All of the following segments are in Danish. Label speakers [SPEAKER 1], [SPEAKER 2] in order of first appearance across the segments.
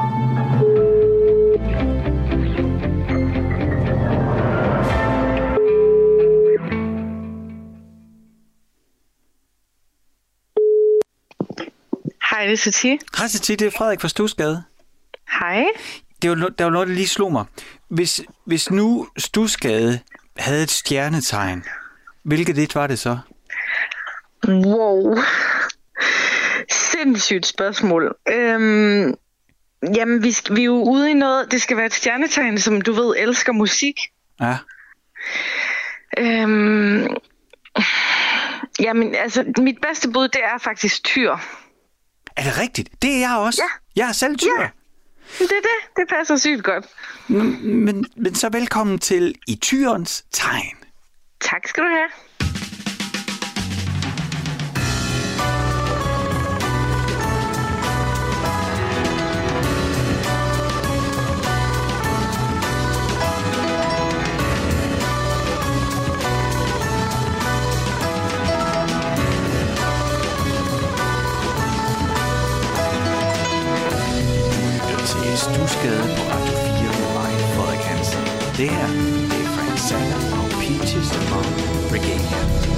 [SPEAKER 1] Hej, det er Satie.
[SPEAKER 2] Hej Satie, det er Frederik fra Stusgade.
[SPEAKER 1] Hej.
[SPEAKER 2] Det var, der var noget, der lige slog mig. Hvis, hvis nu Stusgade havde et stjernetegn, hvilket det var det så?
[SPEAKER 1] Wow. Sindssygt spørgsmål. Øhm, jamen, vi, vi er jo ude i noget. Det skal være et stjernetegn, som du ved, elsker musik.
[SPEAKER 2] Ja.
[SPEAKER 1] Øhm, jamen, altså, mit bedste bud, det er faktisk tyr.
[SPEAKER 2] Er det rigtigt? Det er jeg også.
[SPEAKER 1] Ja.
[SPEAKER 2] Jeg er selv tyr.
[SPEAKER 1] Ja. Det er det. Det passer sygt godt.
[SPEAKER 2] Men, men så velkommen til I Tyrens Tegn.
[SPEAKER 1] Tak skal du have.
[SPEAKER 2] Lytter til Stusgade på Radio 4 med mig, Frederik Hansen. Det her, det er Frank Sander og Peaches og Regalia.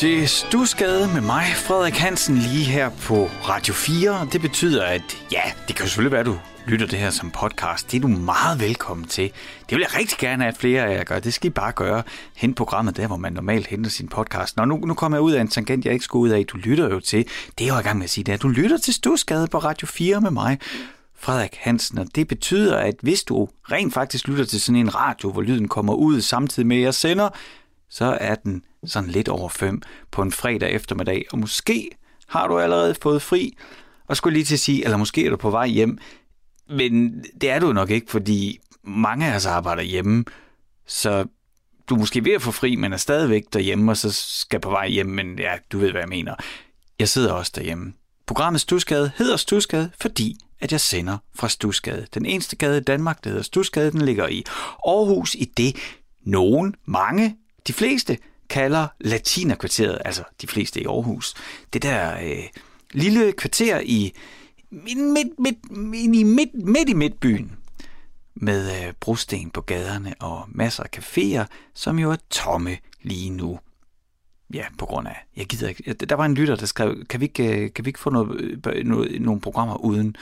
[SPEAKER 2] Til Stusgade med mig, Frederik Hansen, lige her på Radio 4. Det betyder, at ja, det kan jo selvfølgelig være, at du lytter det her som podcast. Det er du meget velkommen til. Det vil jeg rigtig gerne have, at flere af jer gør. Det skal I bare gøre hen programmet der, hvor man normalt henter sin podcast. Nå, nu, nu kommer jeg ud af en tangent, jeg ikke skulle ud af. Du lytter jo til, det er jo i gang med at sige, det at du lytter til Stusgade på Radio 4 med mig, Frederik Hansen, og det betyder, at hvis du rent faktisk lytter til sådan en radio, hvor lyden kommer ud samtidig med, at jeg sender, så er den sådan lidt over fem på en fredag eftermiddag, og måske har du allerede fået fri, og skulle lige til at sige, eller måske er du på vej hjem, men det er du nok ikke, fordi mange af os arbejder hjemme, så du er måske ved at få fri, men er stadigvæk derhjemme, og så skal på vej hjem, men ja, du ved, hvad jeg mener. Jeg sidder også derhjemme. Programmet Stusgade hedder Stusgade, fordi at jeg sender fra Stusgade. Den eneste gade i Danmark, der hedder Stusgade, den ligger i Aarhus i det nogen, mange, de fleste kalder Latinerkvarteret, altså de fleste i Aarhus. Det der øh, lille kvarter i midt, midt, midt, midt, midt, midt i midtbyen, med øh, brosten på gaderne og masser af caféer, som jo er tomme lige nu. Ja, på grund af, jeg gider ikke, der var en lytter, der skrev, kan vi ikke, øh, kan vi ikke få noget, øh, noget, nogle programmer uden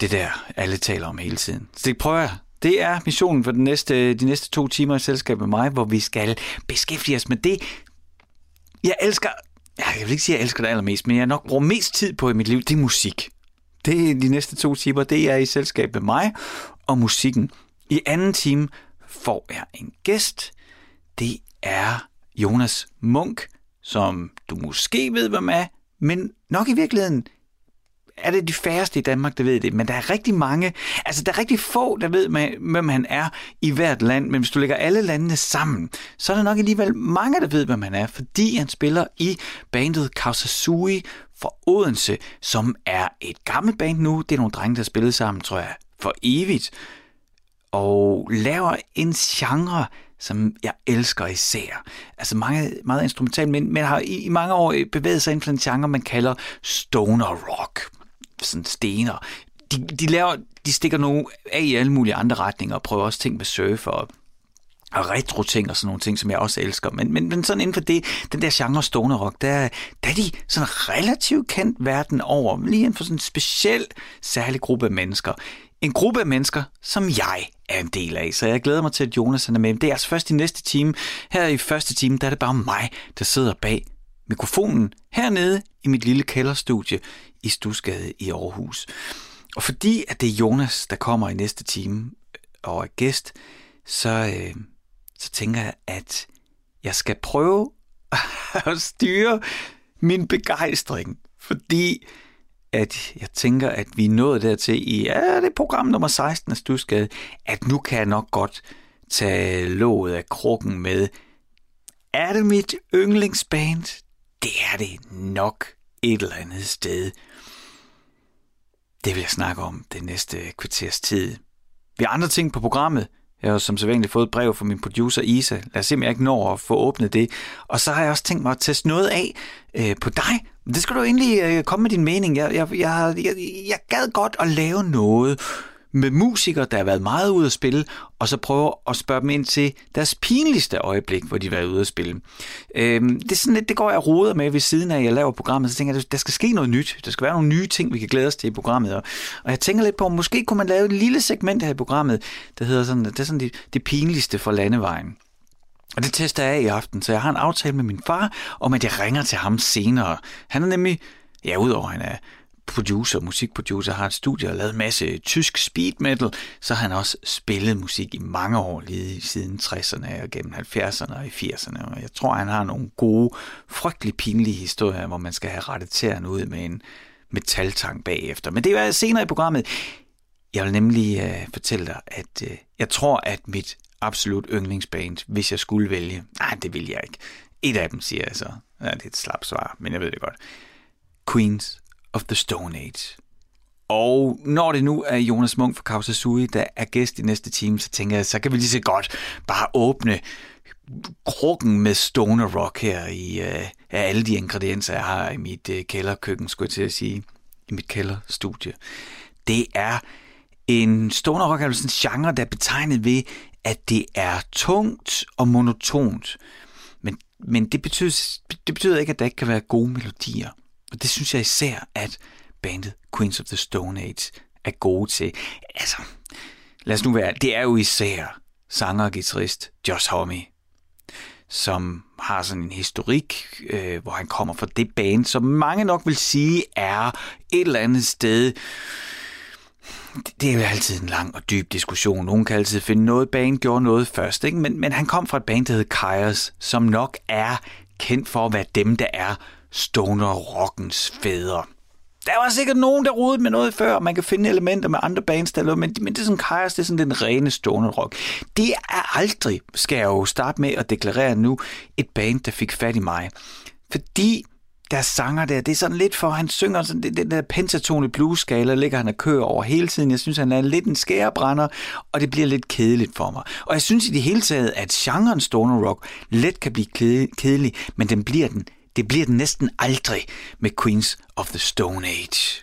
[SPEAKER 2] det der, alle taler om hele tiden. Så det prøver jeg. Det er missionen for den næste, de næste to timer i selskab med mig, hvor vi skal beskæftige os med det, jeg elsker, jeg vil ikke sige, at jeg elsker det allermest, men jeg nok bruger mest tid på i mit liv, det er musik. Det er de næste to timer, det er i selskab med mig og musikken. I anden time får jeg en gæst. Det er Jonas Munk, som du måske ved, hvem er, men nok i virkeligheden er det de færreste i Danmark, der ved det, men der er rigtig mange, altså der er rigtig få, der ved, hvem han er i hvert land, men hvis du lægger alle landene sammen, så er der nok alligevel mange, der ved, hvem han er, fordi han spiller i bandet Kausasui fra Odense, som er et gammelt band nu. Det er nogle drenge, der spillede sammen, tror jeg, for evigt. Og laver en genre, som jeg elsker især. Altså mange, meget instrumental, men, men har i, i mange år bevæget sig inden for en genre, man kalder stoner rock. Sådan stener. De, de, laver, de stikker nogle af i alle mulige andre retninger og prøver også ting med surf og og retro ting og sådan nogle ting, som jeg også elsker. Men, men, men sådan inden for det, den der genre stoner rock, der, der er de sådan relativt kendt verden over. Lige inden for sådan en speciel, særlig gruppe af mennesker. En gruppe af mennesker, som jeg er en del af. Så jeg glæder mig til, at Jonas er med. Det er altså først i næste time. Her i første time, der er det bare mig, der sidder bag mikrofonen hernede i mit lille kælderstudie i Stusgade i Aarhus. Og fordi at det er Jonas, der kommer i næste time og er gæst, så, øh, så tænker jeg, at jeg skal prøve at styre min begejstring, fordi at jeg tænker, at vi er nået dertil i ja, det program nummer 16 af Stusgade, at nu kan jeg nok godt tage låget af krukken med, er det mit yndlingsband? Det er det nok et eller andet sted. Det vil jeg snakke om det næste kvarters tid. Vi har andre ting på programmet. Jeg har som sædvanligt fået et brev fra min producer Isa. Lad os se, om jeg ikke når at få åbnet det. Og så har jeg også tænkt mig at teste noget af øh, på dig. Det skal du endelig øh, komme med din mening. Jeg, jeg, jeg, jeg, jeg gad godt at lave noget, med musikere, der har været meget ude at spille, og så prøve at spørge dem ind til deres pinligste øjeblik, hvor de har været ude at spille. Øhm, det, er sådan lidt, det går jeg roder med ved siden af, at jeg laver programmet, så tænker jeg, at der skal ske noget nyt. Der skal være nogle nye ting, vi kan glæde os til i programmet. Og, og jeg tænker lidt på, om måske kunne man lave et lille segment her i programmet, der hedder sådan, det er sådan det, det pinligste for landevejen. Og det tester jeg af i aften, så jeg har en aftale med min far om, at jeg ringer til ham senere. Han er nemlig, ja, udover han er producer, musikproducer, har et studie og lavet en masse tysk speed metal, så har han også spillet musik i mange år, lige siden 60'erne og gennem 70'erne og i 80'erne. Og jeg tror, han har nogle gode, frygtelig pinlige historier, hvor man skal have rettet tæerne ud med en metaltang bagefter. Men det er senere i programmet. Jeg vil nemlig uh, fortælle dig, at uh, jeg tror, at mit absolut yndlingsband, hvis jeg skulle vælge, nej, det vil jeg ikke. Et af dem siger jeg så. Ja, det er et slapt svar, men jeg ved det godt. Queens of the Stone Age. Og når det nu er Jonas Munk fra Kausasui, der er gæst i næste time, så tænker jeg, så kan vi lige så godt bare åbne krukken med stoner rock her i øh, af alle de ingredienser, jeg har i mit øh, kælderkøkken, skulle jeg til at sige, i mit kælderstudie. Det er en stoner rock, altså en genre, der er betegnet ved, at det er tungt og monotont. Men, men det, betyder, det betyder ikke, at der ikke kan være gode melodier. Og det synes jeg især, at bandet Queens of the Stone Age er gode til. Altså, lad os nu være, det er jo især sanger og guitarist Josh Homme, som har sådan en historik, øh, hvor han kommer fra det band, som mange nok vil sige er et eller andet sted. Det er jo altid en lang og dyb diskussion. Nogen kan altid finde noget, band gjorde noget først, ikke? Men, men han kom fra et band, der hedder Kairos, som nok er kendt for at være dem, der er stoner rockens fædre. Der var sikkert nogen, der rodede med noget før, man kan finde elementer med andre bands, der men, men det er sådan Kajas, det er sådan den rene stoner rock. Det er aldrig, skal jeg jo starte med at deklarere nu, et band, der fik fat i mig. Fordi
[SPEAKER 1] der sanger der, det er sådan lidt for, han synger sådan, det, den der pentatone blues-skala, ligger han og kører over hele tiden. Jeg synes, han er lidt en skærebrænder, og det bliver lidt kedeligt for mig. Og jeg synes i det hele taget, at genren stoner rock let kan blive kedelig, men den bliver den, det bliver den næsten aldrig med Queens of the Stone Age.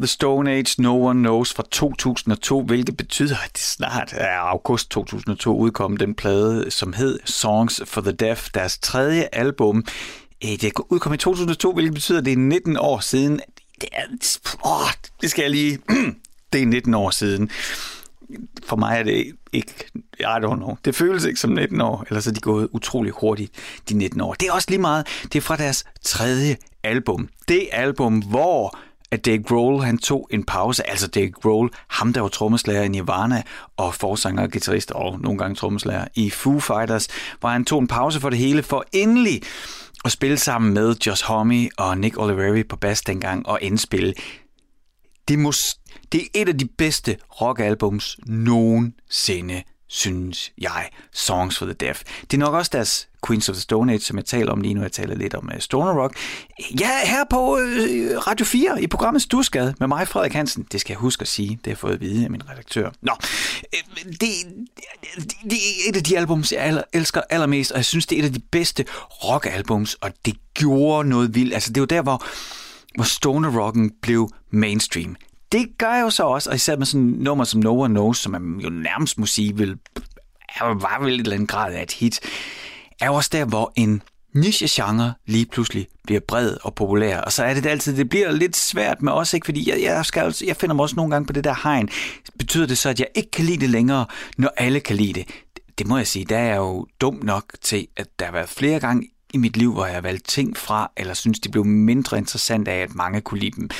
[SPEAKER 1] The Stone Age, No One Knows fra 2002, hvilket betyder, at det snart er august 2002 udkom den plade, som hed Songs for the Deaf, deres tredje album. Øh, det udkom i 2002, hvilket betyder, at det er 19 år siden. Det, er, åh, det skal jeg lige... det er 19 år siden. For mig er det ikke... I don't know. Det føles ikke som 19 år, ellers er de gået utrolig hurtigt, de 19 år. Det er også lige meget. Det er fra deres tredje
[SPEAKER 2] album. Det album, hvor at Dave Grohl han tog en pause. Altså Dave Grohl, ham der var trommeslager i Nirvana og forsanger og guitarist og nogle gange trommeslager i Foo Fighters, hvor han tog en pause for det hele for endelig at spille sammen med Josh Homme og Nick Oliveri på bas dengang og indspille. Det, mus, det er et af de bedste rockalbums nogensinde synes jeg, Songs for the Deaf. Det er nok også deres Queens of the Stone Age, som jeg taler om lige nu. Jeg taler lidt om uh, Stoner Rock. Ja, her på øh, Radio 4 i programmet Stusgade med mig, Frederik Hansen. Det skal jeg huske at sige. Det har jeg fået at vide af min redaktør. Nå, øh, det, det, det er et af de albums, jeg aller, elsker allermest, og jeg synes, det er et af de bedste rockalbums, og det gjorde noget vildt. Altså, det var der, hvor, hvor Stoner Rocken blev mainstream det gør jeg jo så også, og især med sådan nummer som No One Knows, som man jo nærmest må sige, vil, var vel et eller andet grad af et hit, er jo også der, hvor en niche-genre lige pludselig bliver bred og populær. Og så er det altid, det bliver lidt svært med os, ikke? fordi jeg, jeg, skal, altså- jeg finder mig også nogle gange på det der hegn. Betyder det så, at jeg ikke kan lide det længere, når alle kan lide det? Det må jeg sige, der er jeg jo dum nok til, at der har været flere gange i mit liv, hvor jeg har valgt ting fra, eller synes, de blev mindre interessant af, at mange kunne lide dem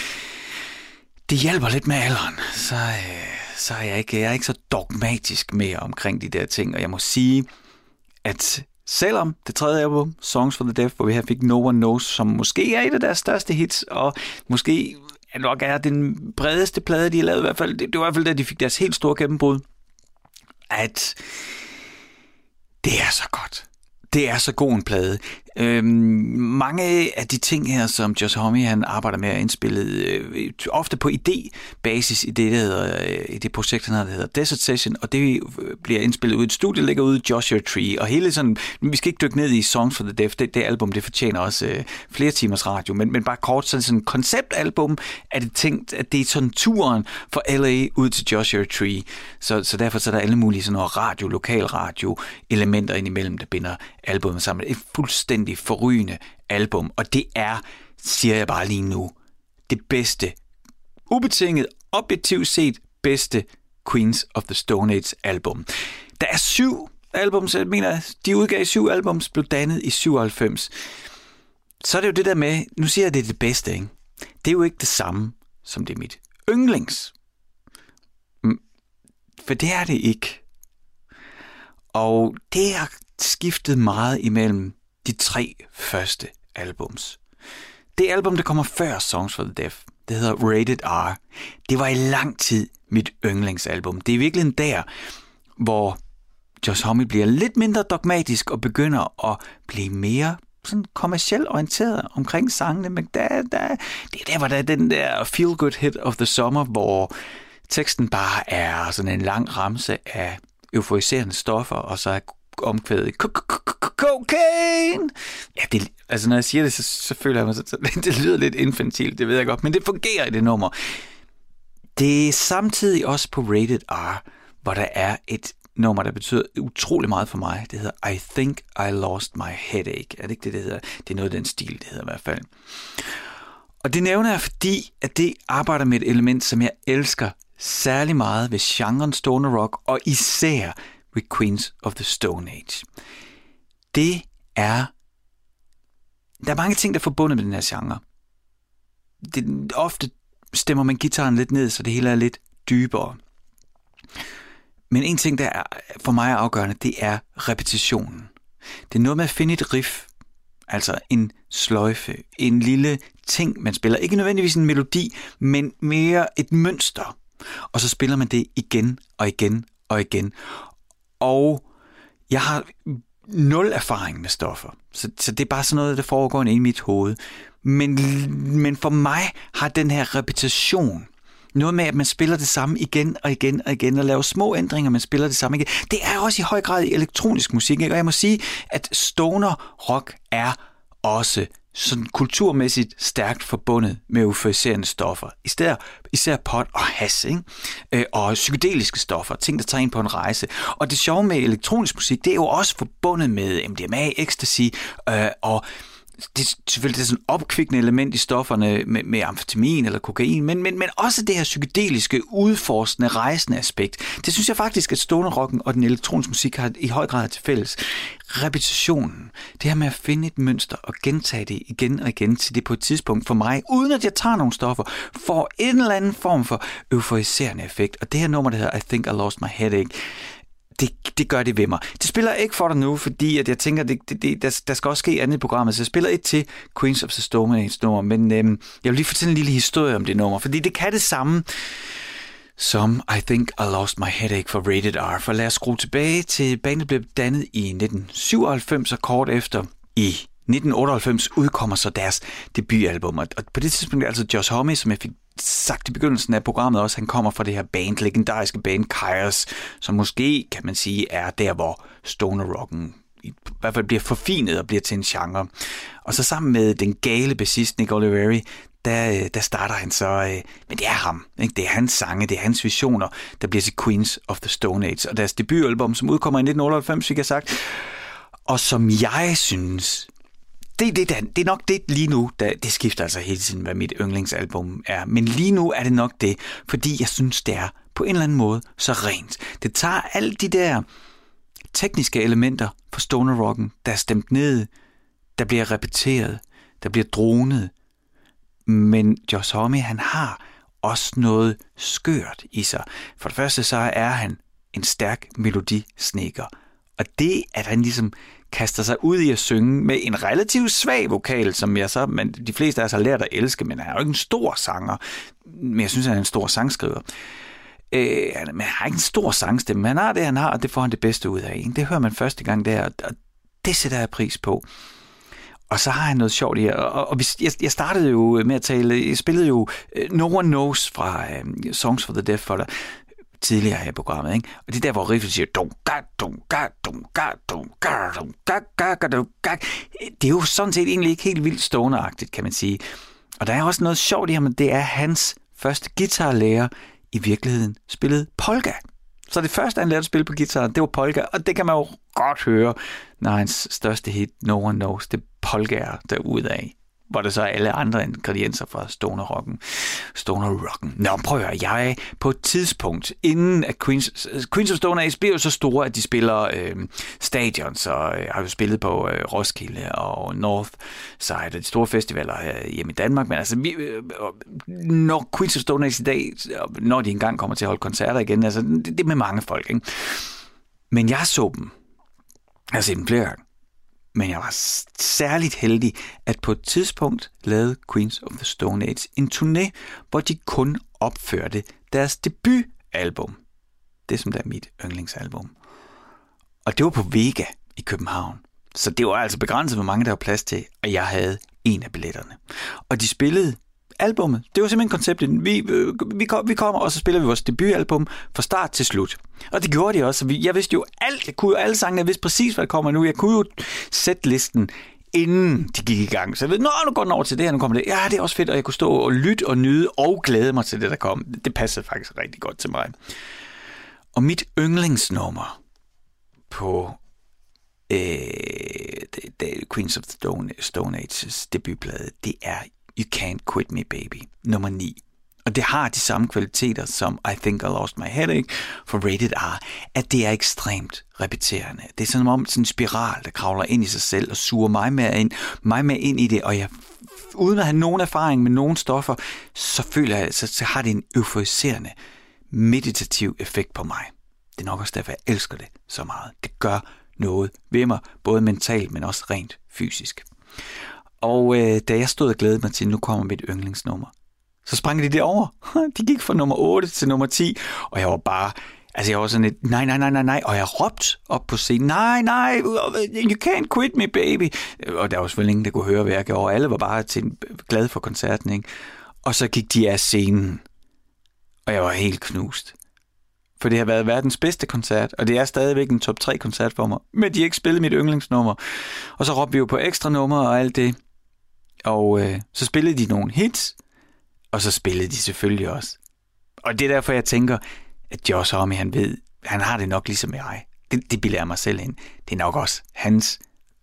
[SPEAKER 2] det hjælper lidt med alderen, så, øh, så er jeg ikke, jeg er ikke så dogmatisk mere omkring de der ting. Og jeg må sige, at selvom det tredje album, Songs for the Deaf, hvor vi her fik No One Knows, som måske er et af deres største hits, og måske nok er den bredeste plade, de har lavet i hvert fald, det, det var i hvert fald da de fik deres helt store gennembrud, at det er så godt. Det er så god en plade. Øhm, mange af de ting her, som Josh Homme han arbejder med at indspille, øh, ofte på idébasis i det, der hedder, øh, i det projekt, han har, der hedder Desert Session, og det øh, bliver indspillet ud i et studie, ligger ude i Joshua Tree, og hele sådan, vi skal ikke dykke ned i Songs for the Deaf, det, det album, det fortjener også øh, flere timers radio, men, men bare kort, sådan sådan konceptalbum, er det tænkt, at det er sådan turen fra LA ud til Joshua Tree, så, så derfor så er der alle mulige sådan noget radio, lokalradio elementer indimellem, der binder albumet sammen. Et fuldstændig forrygende album, og det er, siger jeg bare lige nu, det bedste, ubetinget, objektivt set bedste Queens of the Stone Age album. Der er syv albums, jeg mener, de udgav syv albums, blev dannet i 97. Så er det jo det der med, nu siger jeg, det er det bedste, ikke? Det er jo ikke det samme, som det er mit yndlings. For det er det ikke. Og det har skiftet meget imellem de tre første albums. Det album, der kommer før Songs for the Deaf, det hedder Rated R. Det var i lang tid mit yndlingsalbum. Det er virkelig der, hvor Josh Homme bliver lidt mindre dogmatisk og begynder at blive mere sådan kommercielt orienteret omkring sangene, men da, da, det er der, hvor der er den der feel good hit of the summer, hvor teksten bare er sådan en lang ramse af euforiserende stoffer, og så er omkvædet cocaine. Ja, det, altså når jeg siger det, så, så føler jeg mig, så, så, det lyder lidt infantilt, det ved jeg godt, men det fungerer i det nummer. Det er samtidig også på Rated R, hvor der er et nummer, der betyder utrolig meget for mig. Det hedder I Think I Lost My Headache. Er det ikke det, det hedder? Det er noget af den stil, det hedder i hvert fald. Og det nævner jeg, fordi at det arbejder med et element, som jeg elsker særlig meget ved genren stoner rock, og især ved Queens of the Stone Age. Det er... Der er mange ting, der er forbundet med den her genre. Det, ofte stemmer man gitaren lidt ned, så det hele er lidt dybere. Men en ting, der er for mig er afgørende, det er repetitionen. Det er noget med at finde et riff, altså en sløjfe, en lille ting, man spiller. Ikke nødvendigvis en melodi, men mere et mønster. Og så spiller man det igen og igen og igen. Og jeg har nul erfaring med stoffer, så, så det er bare sådan noget, der foregår inde i mit hoved. Men, men for mig har den her repetition, noget med, at man spiller det samme igen og igen og igen, og laver små ændringer, man spiller det samme igen. Det er også i høj grad i elektronisk musik, ikke? og jeg må sige, at stoner rock er også sådan kulturmæssigt stærkt forbundet med euforiserende stoffer. Især, især pot og has, ikke? Øh, og psykedeliske stoffer, ting, der tager ind på en rejse. Og det sjove med elektronisk musik, det er jo også forbundet med MDMA, ecstasy øh, og det selvfølgelig det er sådan opkvikkende element i stofferne med, med amfetamin eller kokain, men, men, men også det her psykedeliske, udforskende, rejsende aspekt. Det synes jeg faktisk, at stoner rocken og den elektroniske musik har i høj grad til fælles. Repetitionen, det her med at finde et mønster og gentage det igen og igen til det på et tidspunkt for mig, uden at jeg tager nogle stoffer, får en eller anden form for euforiserende effekt. Og det her nummer, der hedder I Think I Lost My Headache, det, det gør det ved mig. Det spiller jeg ikke for dig nu, fordi at jeg tænker, det, det, det, der, der skal også ske andet i programmet, så jeg spiller et til Queens of the Stone Age nummer, men øhm, jeg vil lige fortælle en lille historie om det nummer, fordi det kan det samme som I Think I Lost My Headache for Rated R. For lad os skrue tilbage til bandet blev dannet i 1997 og kort efter i 1998 udkommer så deres debutalbum. Og på det tidspunkt er det altså Josh Homme, som jeg fik sagt i begyndelsen af programmet også, han kommer fra det her band, legendariske band Kyres, som måske, kan man sige, er der, hvor stoner rocken i hvert fald bliver forfinet og bliver til en genre. Og så sammen med den gale bassist Nick Oliveri, der, øh, der starter han så, øh, men det er ham, ikke? det er hans sange, det er hans visioner, der bliver til Queens of the Stone Age. Og deres debutalbum, som udkommer i 1998, fik jeg sagt, og som jeg synes det, det, det, det er nok det lige nu, der, det skifter altså hele tiden, hvad mit yndlingsalbum er. Men lige nu er det nok det, fordi jeg synes, det er på en eller anden måde så rent. Det tager alle de der tekniske elementer fra stoner rocken, der er stemt ned, der bliver repeteret, der bliver dronet. Men Josh Homme, han har også noget skørt i sig. For det første så er han en stærk melodisneker. Og det, at han ligesom kaster sig ud i at synge med en relativt svag vokal, som jeg så, men de fleste af os har lært at elske, men han er jo ikke en stor sanger, men jeg synes, han er en stor sangskriver. Øh, men han har ikke en stor sangstemme, men han har det, han har, og det får han det bedste ud af. Det hører man første gang der, og det sætter jeg pris på. Og så har han noget sjovt her. Og, og jeg, jeg startede jo med at tale, jeg spillede jo øh, No One Knows fra øh, Songs for the Deaf for dig, tidligere her i programmet. Ikke? Og det er der, hvor riffet siger, det er jo sådan set egentlig ikke helt vildt stående kan man sige. Og der er også noget sjovt i ham, det er hans første guitarlærer i virkeligheden spillede polka. Så det første, han lærte at spille på guitaren, det var polka, og det kan man jo godt høre, når hans største hit, No One Knows, det polka er derudaf var det så alle andre ingredienser fra stoner rocken. Stoner rocken. Nå, prøv at høre, jeg på et tidspunkt, inden at Queens, Queens of Stone Age bliver jo så store, at de spiller øh, stadions, og øh, har jo spillet på øh, Roskilde og North Side, og de store festivaler her hjemme i Danmark, men altså, vi, øh, når Queens of Stone Age i dag, øh, når de engang kommer til at holde koncerter igen, altså, det, det er med mange folk, ikke? Men jeg så dem, jeg har set dem flere gange, men jeg var særligt heldig, at på et tidspunkt lavede Queens of the Stone Age en turné, hvor de kun opførte deres debutalbum. Det som der er mit yndlingsalbum. Og det var på Vega i København. Så det var altså begrænset, hvor mange der var plads til, og jeg havde en af billetterne. Og de spillede albummet. Det var simpelthen konceptet. Vi, øh, vi, kom, vi kommer, og så spiller vi vores debutalbum fra start til slut. Og det gjorde de også. Jeg vidste jo alt. Jeg kunne jo alle sangene. Jeg vidste præcis, hvad der kommer nu. Jeg kunne jo sætte listen inden de gik i gang. Så jeg ved, nå, nu går den over til det her, nu kommer det. Ja, det er også fedt, og jeg kunne stå og lytte og nyde og glæde mig til det, der kom. Det passede faktisk rigtig godt til mig. Og mit yndlingsnummer på øh, Queens of the Stone, Stone Age's debutplade, det er You Can't Quit Me Baby, nummer 9. Og det har de samme kvaliteter som I Think I Lost My Headache for Rated R, at det er ekstremt repeterende. Det er sådan om sådan en spiral, der kravler ind i sig selv og suger mig med ind, mig med ind i det, og jeg uden at have nogen erfaring med nogen stoffer, så føler jeg, så, så har det en euforiserende, meditativ effekt på mig. Det er nok også derfor, jeg elsker det så meget. Det gør noget ved mig, både mentalt, men også rent fysisk. Og øh, da jeg stod og glædede mig til, nu kommer mit yndlingsnummer, så sprang de det over. De gik fra nummer 8 til nummer 10, og jeg var bare, altså jeg var sådan et, nej, nej, nej, nej, nej, og jeg råbte op på scenen, nej, nej, you can't quit me, baby. Øh, og der var selvfølgelig ingen, der kunne høre, hvad jeg gjorde. Alle var bare til, glade for koncerten, ikke? Og så gik de af scenen, og jeg var helt knust. For det har været verdens bedste koncert, og det er stadigvæk en top 3 koncert for mig. Men de har ikke spillet mit yndlingsnummer. Og så råbte vi jo på ekstra nummer og alt det. Og øh, så spillede de nogle hits, og så spillede de selvfølgelig også. Og det er derfor, jeg tænker, at Josh Homme, han ved, han har det nok ligesom jeg. Det, det bilder jeg mig selv ind. Det er nok også hans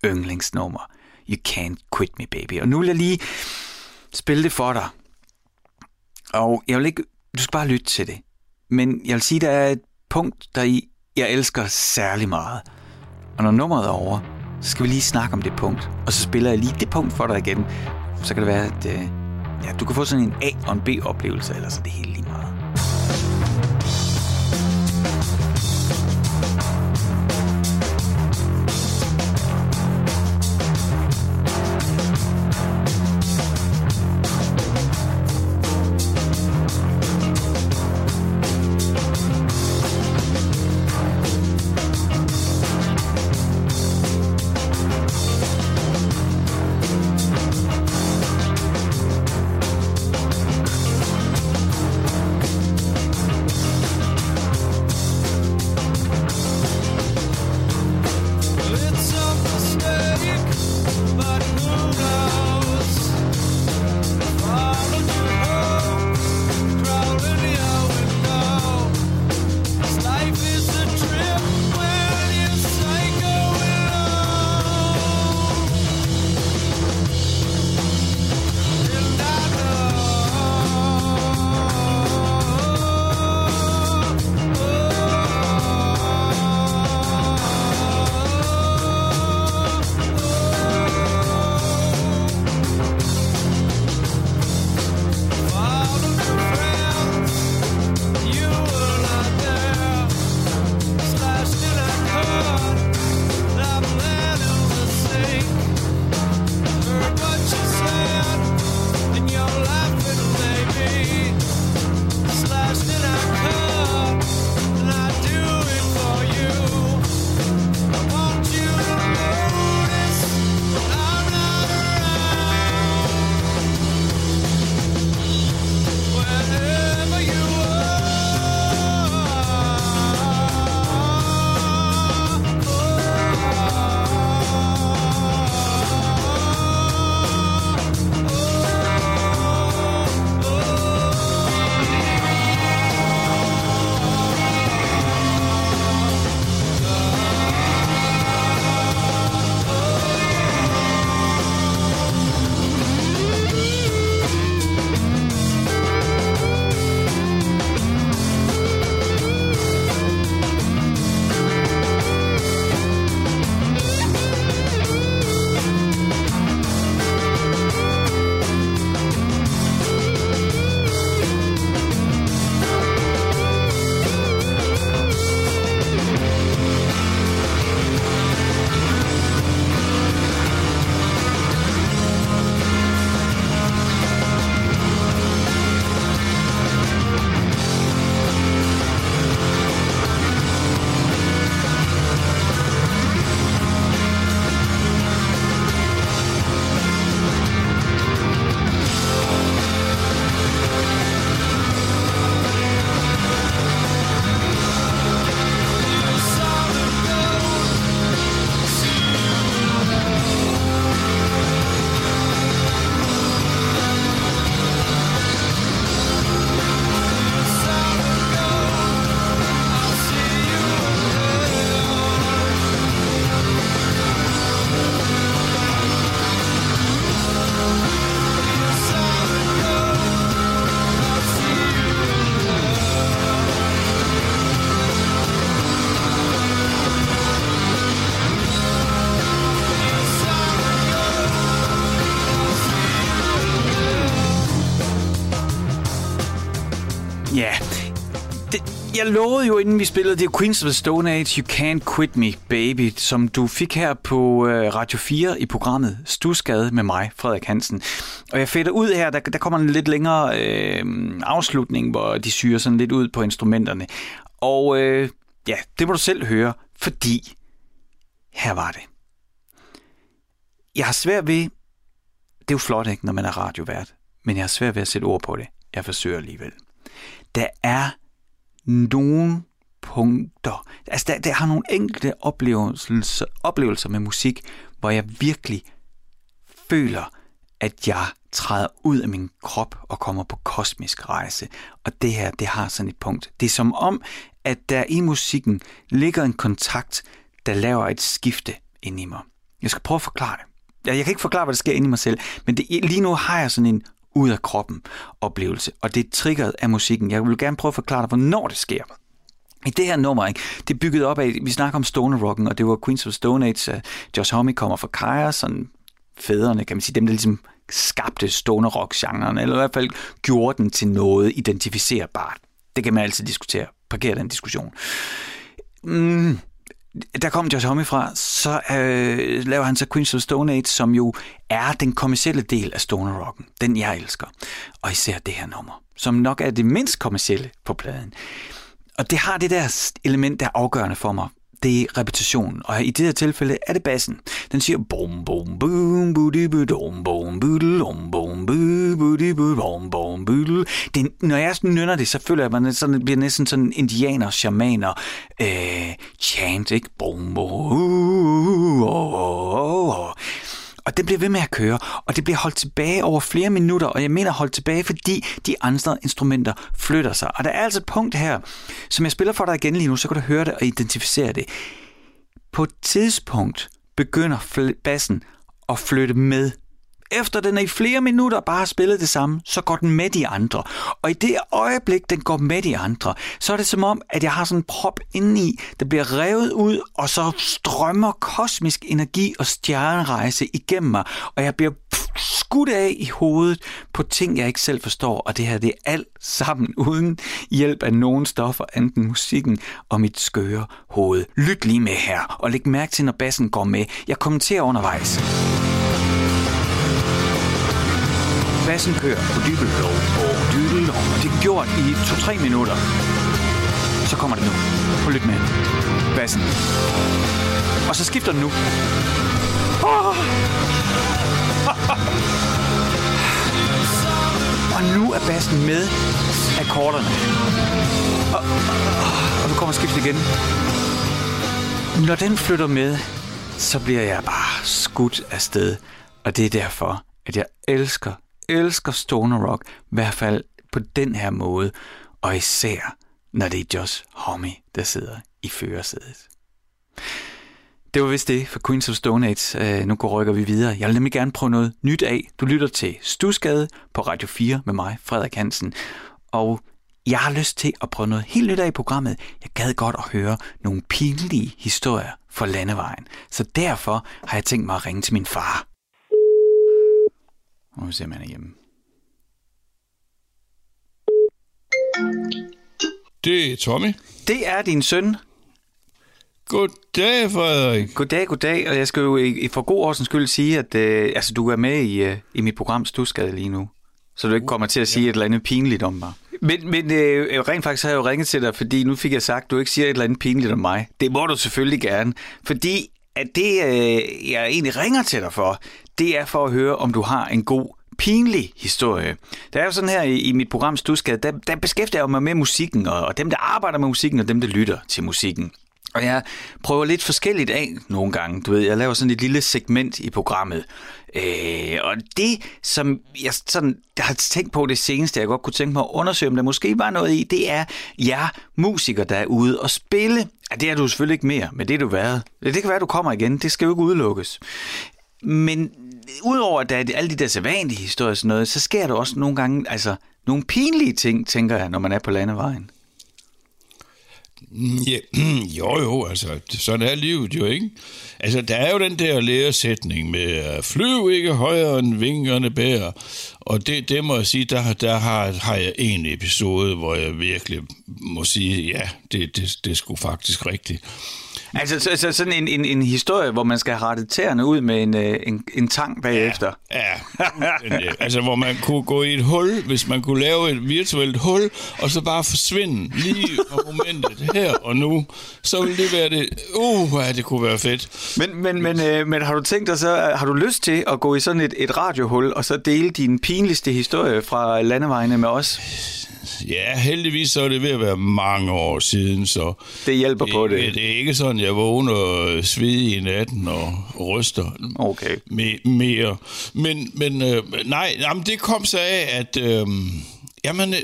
[SPEAKER 2] yndlingsnummer. You Can't Quit Me Baby. Og nu vil jeg lige spille det for dig. Og jeg vil ikke, du skal bare lytte til det. Men jeg vil sige, der er et punkt, der i, jeg elsker særlig meget. Og når nummeret er over, så skal vi lige snakke om det punkt. Og så spiller jeg lige det punkt for dig igen. Så kan det være, at øh, ja, du kan få sådan en A- og en B-oplevelse, eller så det hele jeg lovede jo, inden vi spillede det Queens of the Stone Age, You Can't Quit Me Baby, som du fik her på øh, Radio 4 i programmet Stusgade med mig, Frederik Hansen. Og jeg fætter ud her, der, der kommer en lidt længere øh, afslutning, hvor de syrer sådan lidt ud på instrumenterne. Og øh, ja, det må du selv høre, fordi her var det. Jeg har svært ved, det er jo flot ikke, når man er radiovært, men jeg har svært ved at sætte ord på det. Jeg forsøger alligevel der er nogle punkter. Altså, der, der har nogle enkelte oplevelser, oplevelser med musik, hvor jeg virkelig føler, at jeg træder ud af min krop og kommer på kosmisk rejse. Og det her, det har sådan et punkt. Det er som om, at der i musikken ligger en kontakt, der laver et skifte ind i mig. Jeg skal prøve at forklare det. Jeg, jeg kan ikke forklare, hvad der sker inde i mig selv, men det, lige nu har jeg sådan en ud af kroppen oplevelse, og det er triggeret af musikken. Jeg vil gerne prøve at forklare dig, hvornår det sker. I det her nummer, ikke, det er bygget op af, vi snakker om stoner rocken, og det var Queens of Stone Age, uh, Josh Homme kommer fra Kaja, sådan fædrene, kan man sige, dem der ligesom skabte stoner rock genren eller i hvert fald gjorde den til noget identificerbart. Det kan man altid diskutere. Parker den diskussion. Mm, der kom Josh Homme fra, så øh, laver han så Queens of Stone Age, som jo er den kommercielle del af stoner rocken. Den jeg elsker. Og især det her nummer, som nok er det mindst kommercielle på pladen. Og det har det der element, der er afgørende for mig. Det er repetitionen, og i det her tilfælde er det bassen. Den siger bom bom boom budi bum bom budel bum bom budi bum bom budel. Det, når jeg nynner det, så føler jeg, mig man sådan, bliver næsten sådan indianer, shamaner, øh, chant, ikke? Bom bom uh, uh, uh, og det bliver ved med at køre, og det bliver holdt tilbage over flere minutter, og jeg mener holdt tilbage, fordi de andre instrumenter flytter sig. Og der er altså et punkt her, som jeg spiller for dig igen lige nu, så kan du høre det og identificere det. På et tidspunkt begynder bassen at flytte med efter den er i flere minutter bare har spillet det samme, så går den med de andre. Og i det øjeblik, den går med de andre, så er det som om, at jeg har sådan en prop indeni, der bliver revet ud, og så strømmer kosmisk energi og stjernerejse igennem mig, og jeg bliver skudt af i hovedet på ting, jeg ikke selv forstår, og det her, det er alt sammen uden hjælp af nogen stoffer, enten musikken og mit skøre hoved. Lyt lige med her, og læg mærke til, når bassen går med. Jeg kommenterer undervejs. Bassen kører på dybelov og dybelov, og det er gjort i 2-3 minutter. Så kommer det nu. Prøv lidt med. Bassen. Og så skifter den nu. Oh! og nu er bassen med akkorderne. Og, og, nu kommer skiftet igen. Når den flytter med, så bliver jeg bare skudt afsted. Og det er derfor, at jeg elsker elsker stoner rock, i hvert fald på den her måde, og især når det er Josh Homme, der sidder i førersædet. Det var vist det for Queens of Stone Age. Øh, nu går rykker vi videre. Jeg vil nemlig gerne prøve noget nyt af. Du lytter til Stusgade på Radio 4 med mig, Frederik Hansen. Og jeg har lyst til at prøve noget helt nyt af i programmet. Jeg gad godt at høre nogle pinlige historier fra landevejen. Så derfor har jeg tænkt mig at ringe til min far. Nu ser man hjemme.
[SPEAKER 3] Det er Tommy.
[SPEAKER 2] Det er din søn.
[SPEAKER 3] Goddag, Frederik.
[SPEAKER 2] Goddag, goddag. Og jeg skal jo for god årsens skyld sige, at øh, altså, du er med i, øh, i mit program Stusgade lige nu. Så du ikke kommer til at sige ja. et eller andet pinligt om mig. Men, men øh, rent faktisk har jeg jo ringet til dig, fordi nu fik jeg sagt, at du ikke siger et eller andet pinligt om mig. Det må du selvfølgelig gerne. Fordi at det, øh, jeg egentlig ringer til dig for, det er for at høre, om du har en god pinlig historie. Der er jo sådan her i, i mit program Stusgade, der, der beskæftiger jeg mig med musikken, og, og dem, der arbejder med musikken, og dem, der lytter til musikken. Og jeg prøver lidt forskelligt af nogle gange. Du ved, jeg laver sådan et lille segment i programmet. Øh, og det, som jeg sådan, jeg har tænkt på det seneste, jeg godt kunne tænke mig at undersøge, om der måske var noget i, det er jer musikere, der er ude og spille. Ja, det er du selvfølgelig ikke mere, men det er du været. Det kan være, at du kommer igen. Det skal jo ikke udelukkes. Men udover at der er alle de der sædvanlige historier og sådan noget, så sker der også nogle gange altså, nogle pinlige ting, tænker jeg, når man er på landevejen.
[SPEAKER 3] Ja, jo, jo, altså, sådan er livet jo, ikke? Altså, der er jo den der læresætning med, flyv ikke højere end vingerne bærer, og det, det må jeg sige, der, der har, har jeg en episode, hvor jeg virkelig må sige, ja, det, det, det er sgu faktisk rigtigt.
[SPEAKER 2] Altså så, så sådan en, en, en historie, hvor man skal have rettet tæerne ud med en, øh, en, en tang bagefter.
[SPEAKER 3] Ja, ja. altså hvor man kunne gå i et hul, hvis man kunne lave et virtuelt hul, og så bare forsvinde lige på momentet her og nu, så ville det være det, uh, ja, det kunne være fedt.
[SPEAKER 2] Men, men, men, øh, men har du tænkt dig så, har du lyst til at gå i sådan et, et radiohul, og så dele din pinligste historie fra landevejene med os?
[SPEAKER 3] Ja, heldigvis så er det ved at være mange år siden, så...
[SPEAKER 2] Det hjælper på det.
[SPEAKER 3] Det, det er ikke sådan, jeg vågner svedig i natten og ryster
[SPEAKER 2] okay.
[SPEAKER 3] me, mere. Men, men øh, nej, jamen, det kom så af, at... Øh, jamen,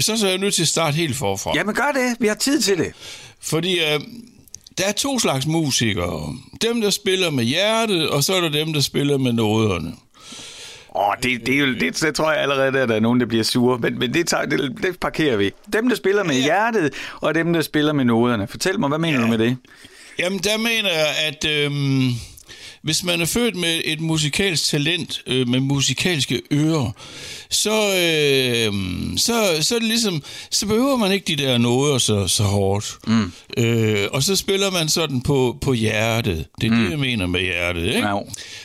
[SPEAKER 3] så, så er jeg nødt til at starte helt forfra.
[SPEAKER 2] Jamen gør det, vi har tid til det.
[SPEAKER 3] Fordi øh, der er to slags musikere. Dem, der spiller med hjertet, og så er der dem, der spiller med noderne.
[SPEAKER 2] Åh, det, det, er jo, det, det tror jeg allerede, at der er nogen, der bliver sure, men, men det, tager, det, det parkerer vi. Dem, der spiller med hjertet, og dem, der spiller med noderne. Fortæl mig, hvad mener ja. du med det?
[SPEAKER 3] Jamen, der mener jeg, at øhm, hvis man er født med et musikalsk talent, øh, med musikalske ører, så, øh, så, så er det ligesom, så behøver man ikke de der noder så, så hårdt. Mm. Øh, og så spiller man sådan på, på hjertet. Det er mm. det, jeg mener med hjertet. Ikke? Ja.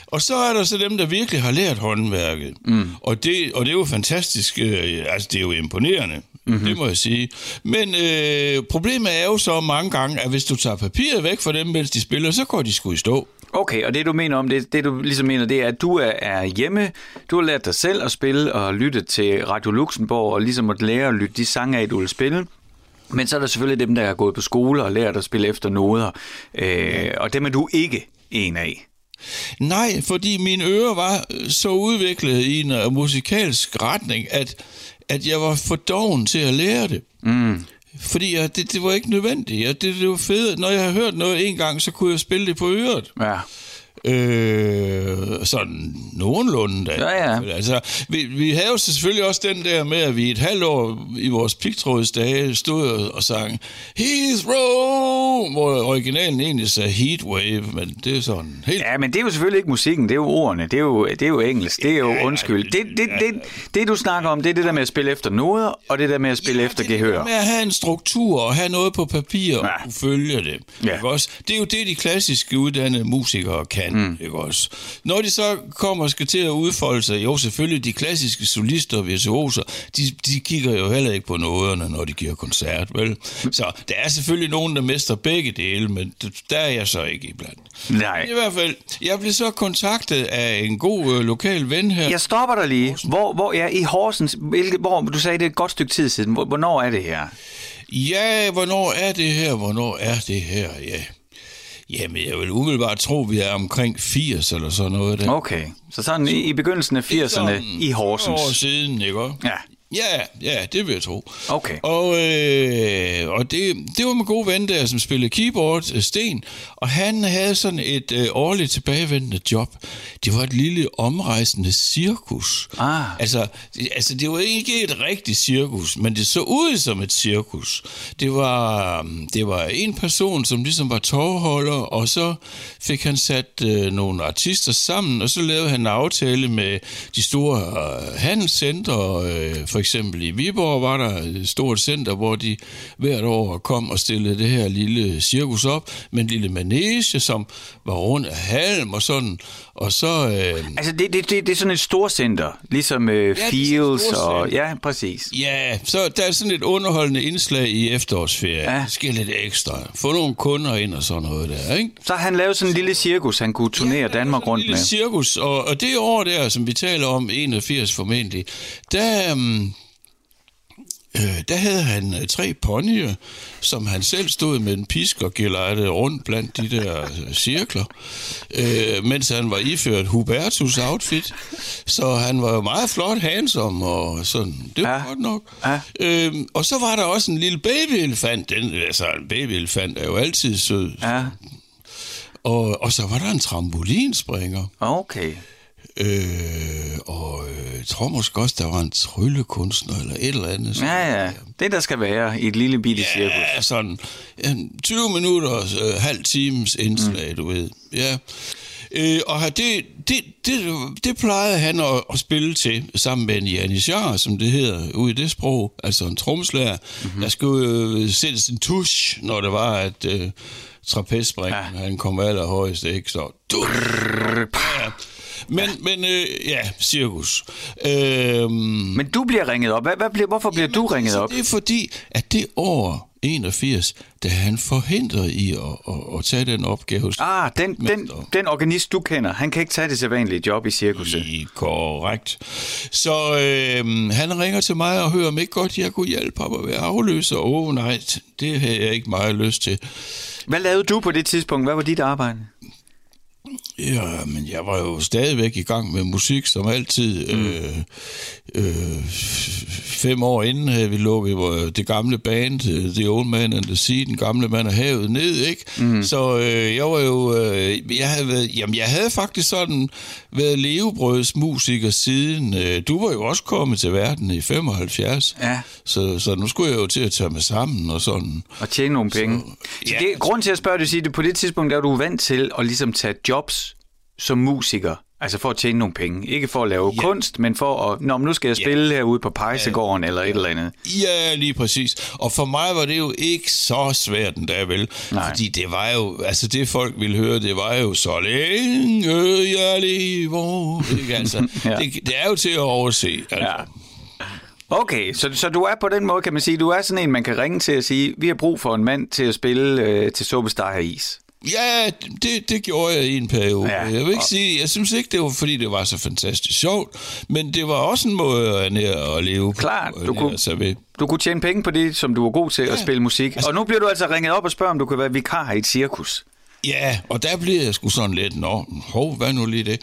[SPEAKER 3] Og så er der så dem, der virkelig har lært håndværket. Mm. Og, det, og det er jo fantastisk, øh, altså det er jo imponerende. Mm-hmm. Det må jeg sige. Men øh, problemet er jo så mange gange, at hvis du tager papiret væk fra dem, mens de spiller, så går de sgu i stå.
[SPEAKER 2] Okay, og det du mener om det, det du ligesom mener, det er, at du er, er hjemme, du har lært dig selv at spille og lytte til Radio Luxembourg, og ligesom at lære at lytte de sange af, du vil spille. Men så er der selvfølgelig dem, der har gået på skole og lært at spille efter noder, øh, og dem er du ikke en af.
[SPEAKER 3] Nej, fordi mine ører var så udviklet i en uh, musikalsk retning, at, at jeg var for doven til at lære det. Mm. Fordi ja, det, det var ikke nødvendigt. Ja, det, det var fedt. Når jeg har hørt noget en gang, så kunne jeg spille det på øret. Ja. Øh, sådan nogenlunde da.
[SPEAKER 2] Ja, ja.
[SPEAKER 3] Altså, vi, vi havde jo selvfølgelig også den der med, at vi et halvt år i vores pigtrådsdage stod og sang Heathrow, hvor originalen egentlig sagde Heatwave, men det er sådan helt...
[SPEAKER 2] Ja, men det er jo selvfølgelig ikke musikken, det er jo ordene, det er jo, det er jo engelsk, det er jo ja, undskyld. Det, det, det, det, du snakker om, det er det der med at spille efter noder, og det der med at spille ja, efter
[SPEAKER 3] det
[SPEAKER 2] gehør.
[SPEAKER 3] Det med at have en struktur og have noget på papir ja. og følge det. Ja. Også? Det er jo det, de klassiske uddannede musikere kan mm. ikke også? Når de så kommer og skal til at udfolde sig, jo selvfølgelig de klassiske solister og virtuoser, de, de kigger jo heller ikke på nåderne, når de giver koncert, vel? Så der er selvfølgelig nogen, der mester begge dele, men der er jeg så ikke iblandt.
[SPEAKER 2] Nej.
[SPEAKER 3] I hvert fald, jeg blev så kontaktet af en god øh, lokal ven her.
[SPEAKER 2] Jeg stopper dig lige. Hvor, hvor er i Horsens, hvilket, hvor, du sagde det et godt stykke tid siden, hvornår er det her?
[SPEAKER 3] Ja, hvornår er det her? Hvornår er det her? Ja. Jamen, jeg vil umiddelbart tro, at vi er omkring 80 eller sådan noget der.
[SPEAKER 2] Okay, så sådan i, i begyndelsen af 80'erne i Horsens.
[SPEAKER 3] år siden, ikke?
[SPEAKER 2] Ja.
[SPEAKER 3] Ja, ja, det vil jeg tro.
[SPEAKER 2] Okay.
[SPEAKER 3] Og, øh, og det, det var min gode ven der, som spillede keyboard, øh, Sten, og han havde sådan et øh, årligt tilbagevendende job. Det var et lille omrejsende cirkus.
[SPEAKER 2] Ah.
[SPEAKER 3] Altså, altså, det var ikke et rigtigt cirkus, men det så ud som et cirkus. Det var, det var en person, som ligesom var tovholder, og så fik han sat øh, nogle artister sammen, og så lavede han en aftale med de store øh, handelscenter, øh, for eksempel i Viborg var der et stort center, hvor de hvert år kom og stillede det her lille cirkus op med en lille manege, som var rundt af halm og sådan. Og så... Øh,
[SPEAKER 2] altså, det, det, det, det er sådan et stort center, ligesom øh, ja, Fields og... Ja, præcis.
[SPEAKER 3] Ja, så der er sådan et underholdende indslag i efterårsferie. Ja. Det sker lidt ekstra. Få nogle kunder ind og sådan noget der, ikke?
[SPEAKER 2] Så han lavede sådan en lille cirkus, han kunne turnere ja, Danmark rundt med.
[SPEAKER 3] en lille cirkus, og, og det år der, som vi taler om, 81 formentlig, der... Um, øh, der havde han øh, tre ponyer, som han selv stod med en pisk og gelejtede rundt blandt de der øh, cirkler, øh, mens han var iført Hubertus outfit. Så han var meget flot, handsome og sådan. Det var ja. godt nok. Ja. Øh, og så var der også en lille babyelefant. Den, altså, en babyelefant er jo altid sød.
[SPEAKER 2] Ja.
[SPEAKER 3] Og, og så var der en trampolinspringer.
[SPEAKER 2] Okay.
[SPEAKER 3] Øh, og øh, jeg tror måske også, der var en tryllekunstner eller et eller andet.
[SPEAKER 2] Ja, ja. Det, der skal være i et lille bitte
[SPEAKER 3] ja, cirkus. Ja, sådan en 20 minutter, øh, halv times indslag, mm. du ved. Ja. Øh, og det, det, det, det plejede han at, at spille til, sammen med en janissar, som det hedder, ude i det sprog, altså en tromslærer. Mm-hmm. Der skulle øh, sættes en tusch, når det var, at øh, trapezspringen, ja. han kom allerhøjst, ikke? Så... Ja. Men, men øh, ja, cirkus.
[SPEAKER 2] Øhm, men du bliver ringet op. Hvad, hvad bliver, hvorfor bliver jamen, du ringet altså, op?
[SPEAKER 3] Det er fordi, at det år 81, da han forhindret i at, at, at tage den opgave.
[SPEAKER 2] Ah, den, den, den organist, du kender, han kan ikke tage det sædvanlige job i cirkuset. I,
[SPEAKER 3] korrekt. Så øh, han ringer til mig og hører, om ikke godt jeg kunne hjælpe ham at være afløser. Åh oh, nej, det havde jeg ikke meget lyst til.
[SPEAKER 2] Hvad lavede du på det tidspunkt? Hvad var dit arbejde?
[SPEAKER 3] Ja, men jeg var jo stadigvæk i gang med musik, som altid. Mm. Øh, øh, fem år inden havde vi lukket det gamle band, øh, The Old Man and the Sea, den gamle mand af havet, ned, ikke? Mm. Så øh, jeg var jo... Øh, jeg, havde været, jamen, jeg havde faktisk sådan været levebrødsmusiker siden... Øh, du var jo også kommet til verden i 75.
[SPEAKER 2] Ja.
[SPEAKER 3] Så, så nu skulle jeg jo til at tage mig sammen og sådan.
[SPEAKER 2] Og tjene nogle penge. Så, så ja. det, grund til at spørge, du siger, at på det tidspunkt der er du vant til at ligesom tage jobs som musiker. Altså for at tjene nogle penge. Ikke for at lave ja. kunst, men for at, Nå, nu skal jeg spille ja. herude på Pejsegården ja. eller et eller andet.
[SPEAKER 3] Ja, lige præcis. Og for mig var det jo ikke så svært der vel. Nej. Fordi det var jo, altså det folk ville høre, det var jo så længe jeg lever. Ikke? Altså, ja. det, det er jo til at overse. Altså. Ja.
[SPEAKER 2] Okay, så, så du er på den måde, kan man sige, du er sådan en, man kan ringe til og sige, vi har brug for en mand til at spille øh, til Superstar Is.
[SPEAKER 3] Ja, det, det gjorde jeg i en periode. Ja, jeg vil ikke og... sige, jeg synes ikke, det var fordi, det var så fantastisk sjovt, men det var også en måde at, at leve
[SPEAKER 2] Klart, du kunne, sig ved. du kunne tjene penge på det, som du var god til ja. at spille musik. Altså, og nu bliver du altså ringet op og spørger, om du kan være vikar i et cirkus.
[SPEAKER 3] Ja, og der bliver jeg sgu sådan lidt, nå, hov, hvad nu lige det?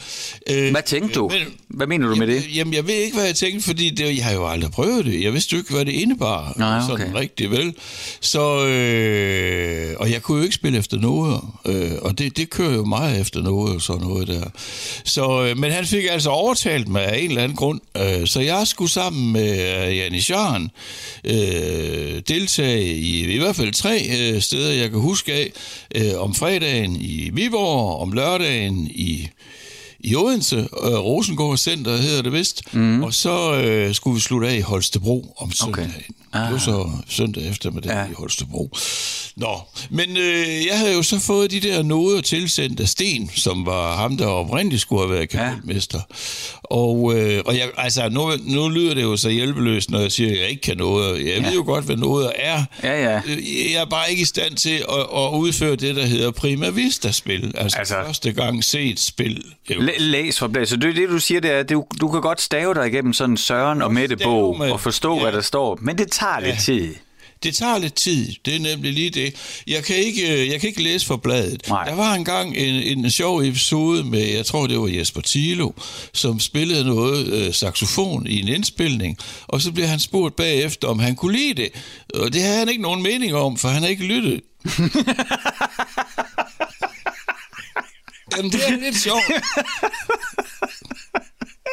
[SPEAKER 2] Øh, hvad tænkte du? Men, hvad mener du
[SPEAKER 3] jamen,
[SPEAKER 2] med det?
[SPEAKER 3] Jamen, jeg ved ikke, hvad jeg tænkte, fordi det, jeg har jo aldrig prøvet det. Jeg vidste jo ikke, hvad det indebar. Nej, okay. Sådan rigtig vel. Så, øh, og jeg kunne jo ikke spille efter noget, øh, og det, det kører jo meget efter noget og sådan noget der. Så, øh, men han fik altså overtalt mig af en eller anden grund, øh, så jeg skulle sammen med øh, Janis Jørgen øh, deltage i i hvert fald tre øh, steder, jeg kan huske af, øh, om fredag fredagen i Viborg, om lørdagen i, i Odense, øh, Rosengård Center hedder det vist, mm. og så øh, skulle vi slutte af i Holstebro om søndagen. Okay. Ah. Det var så søndag eftermiddag ja. i Holstebro. Nå, men øh, jeg havde jo så fået de der noder tilsendt af Sten, som var ham, der oprindeligt skulle have været kapelmester. Ja. Og, øh, og jeg, altså, nu, nu lyder det jo så hjælpeløst, når jeg siger, at jeg ikke kan noget. Jeg ja. ved jo godt, hvad noget er.
[SPEAKER 2] Ja, ja.
[SPEAKER 3] Øh, jeg er bare ikke i stand til at, at udføre det, der hedder prima vista-spil. Altså, altså første gang set spil.
[SPEAKER 2] Læs for blæs. Så det, det, du siger, det er, at du, du kan godt stave dig igennem sådan Søren og Mette bog og forstå, ja. hvad der står. Men det tager lidt ja. tid.
[SPEAKER 3] Det tager lidt tid, det er nemlig lige det. Jeg kan ikke, jeg kan ikke læse for bladet. Nej. Der var engang en, en sjov episode med, jeg tror det var Jesper Thilo, som spillede noget øh, saxofon i en indspilning, og så blev han spurgt bagefter, om han kunne lide det. Og det havde han ikke nogen mening om, for han har ikke lyttet. Jamen, det er lidt sjovt.